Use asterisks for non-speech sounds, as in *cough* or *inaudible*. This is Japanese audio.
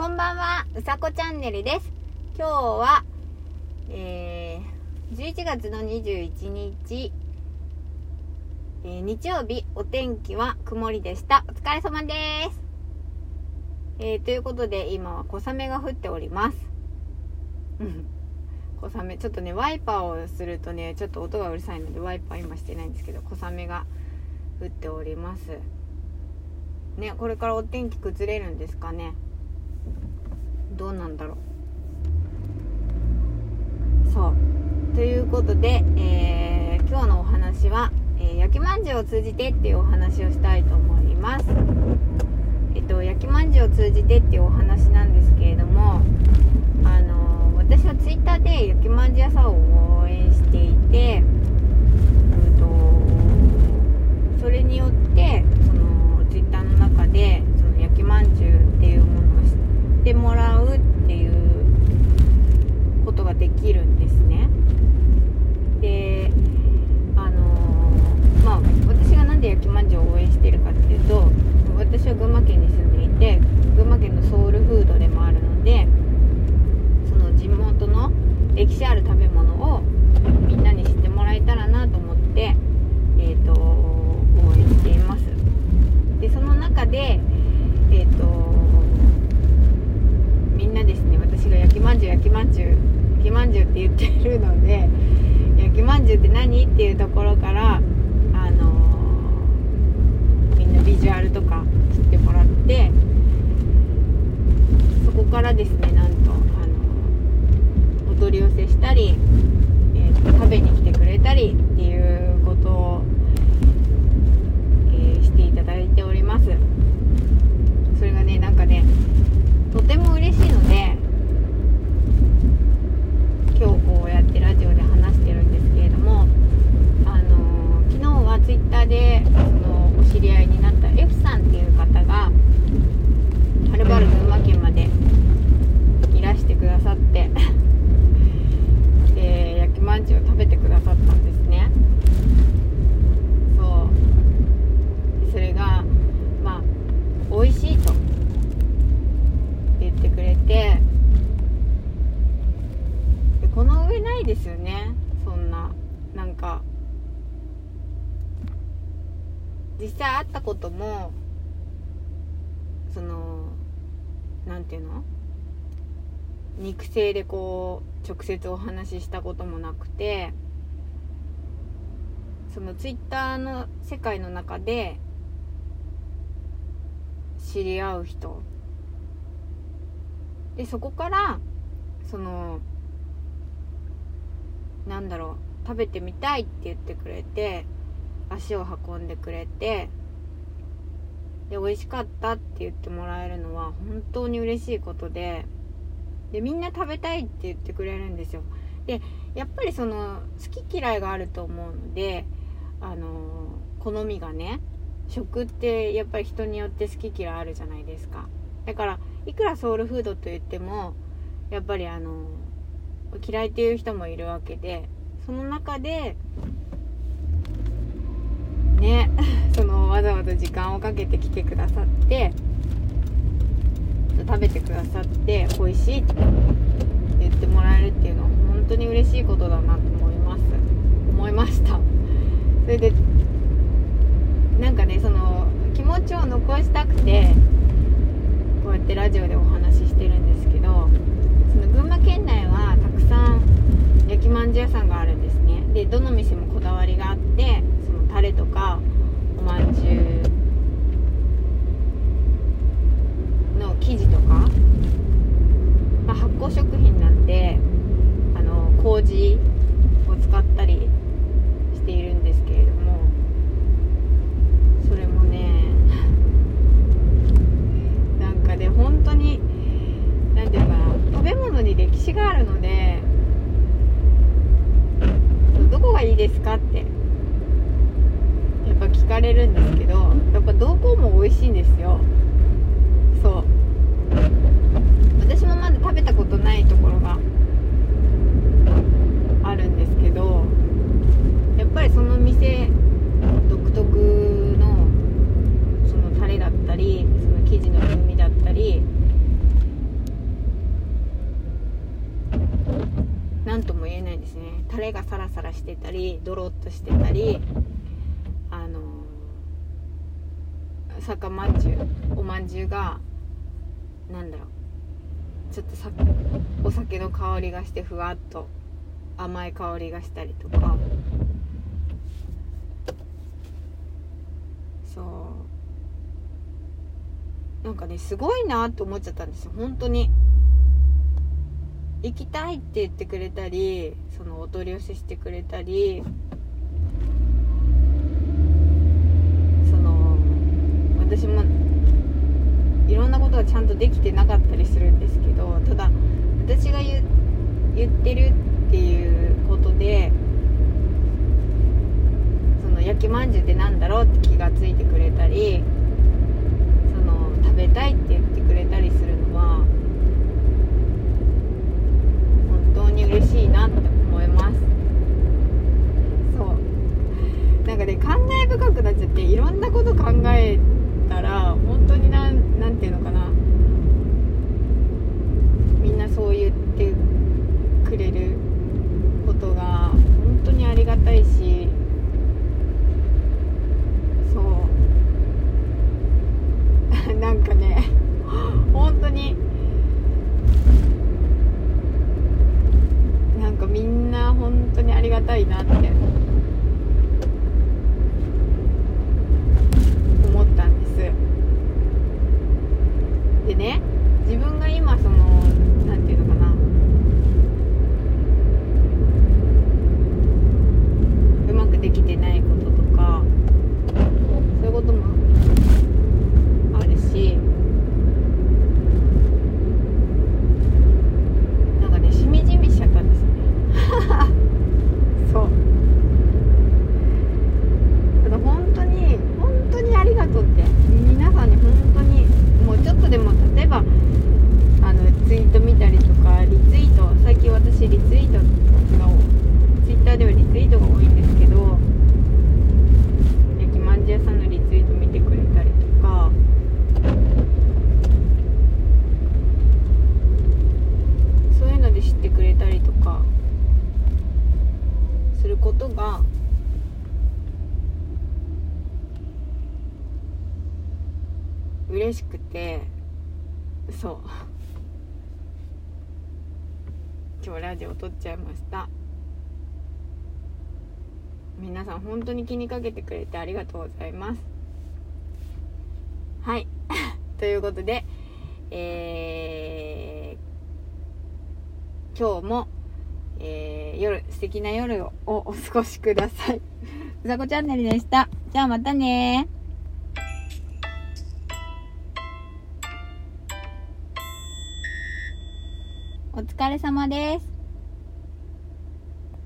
こんばんは、うさこチャンネルです。今日は、えー、11月の21日、えー、日曜日、お天気は曇りでした。お疲れ様です。えー、ということで、今は小雨が降っております。*laughs* 小雨、ちょっとね、ワイパーをするとね、ちょっと音がうるさいので、ワイパー今してないんですけど、小雨が降っております。ね、これからお天気崩れるんですかね。どうなんだろう。そう。ということで、えー、今日のお話は、えー、焼きまんじゅうを通じてっていうお話をしたいと思います。えっと焼きまんじゅうを通じてっていうお話なんですけれどもあの私は twitter で焼きまんじゅう屋さんを応援していて、うんと、それによってその twitter の中でその焼きまんじゅうっていうものを知ってもらうっていうことができるんですねであのまあ私が何で焼きまんじゅうを応援してるかっていうと私は群馬県に住んでいて群馬県のソウルフードでもあるのでその地元の歴史ある食べ物をみんなに知ってもらえたらなと思って、えーと、応援しています。でその中でえっ、ー、とみんなですね私が焼きまんじゅう焼きまんじゅう焼きまんじゅうって言ってるので焼きまんじゅうって何っていうところからあのー、みんなビジュアルとか知ってもらってそこからですねなんとしたり、えー、食べに来てくれたりっていうことを、えー、していただいておりますそれがねなんかねとても嬉しいので今日こうやってラジオで話してるんですけれどもあの昨日は twitter でそのお知り合いになった F さんっていう方がはるばる群馬県までいらしてくださってで焼きまんじゅうを食べてくださったんですねそうそれがまあ美味しいとってくれてでこの上ないですよねそんななんか実際会ったこともその何て言うの？肉声でこう直接お話ししたこともなくてそのツイッターの世界の中で知り合う人。でそこからそのなんだろう食べてみたいって言ってくれて足を運んでくれてで美味しかったって言ってもらえるのは本当に嬉しいことででみんな食べたいって言ってくれるんですよ。でやっぱりその好き嫌いがあると思うのであの好みがね食ってやっぱり人によって好き嫌いあるじゃないですか。だからいくらソウルフードと言ってもやっぱりあの嫌いっていう人もいるわけでその中でね *laughs* そのわざわざ時間をかけて来てくださって食べてくださって美味しいって言ってもらえるっていうのは本当に嬉しいことだなと思います。思いました。それでなんかねその気持ちを残したくてこうやってラジオでお話ししてるんですけどその群馬県内はたくさん焼きまんじゅう屋さんがあるんですねでどの店もこだわりがあってそのタレとかおまんじゅうの生地とか、まあ、発酵食品なんであの麹を使ったりしているんですけれどもそれもねで本当に何て言うかな食べ物に歴史があるのでどこがいいですかってやっぱ聞かれるんですけどやっぱどこも美味しいんですよそう私もまだ食べたことないところがあるんですけどやっぱりその店独特のそのタレだったりその生地の風味だったりサラサラしてたりドロッとしてたりあの酒まんじゅうおまんじゅうがなんだろうちょっとさお酒の香りがしてふわっと甘い香りがしたりとか。そう。なんかねすごいなって思っちゃったんですよ。本当に。行きたいって言ってくれたりそのお取り寄せしてくれたりその私もいろんなことがちゃんとできてなかったりするんですけどただ私が言ってるっていうことでその焼きまんじゅうってなんだろうって気がついてくれたりその食べたいって言ってくれたりことが嬉しくてそう。*laughs* 今日ラジオ撮っちゃいました。皆さん本当に気にかけてくれてありがとうございます。はい。*laughs* ということでえー、今日も、えー、夜素敵な夜をお過ごしください。*laughs* うさこチャンネルでした。じゃあまたね。お疲れ様です。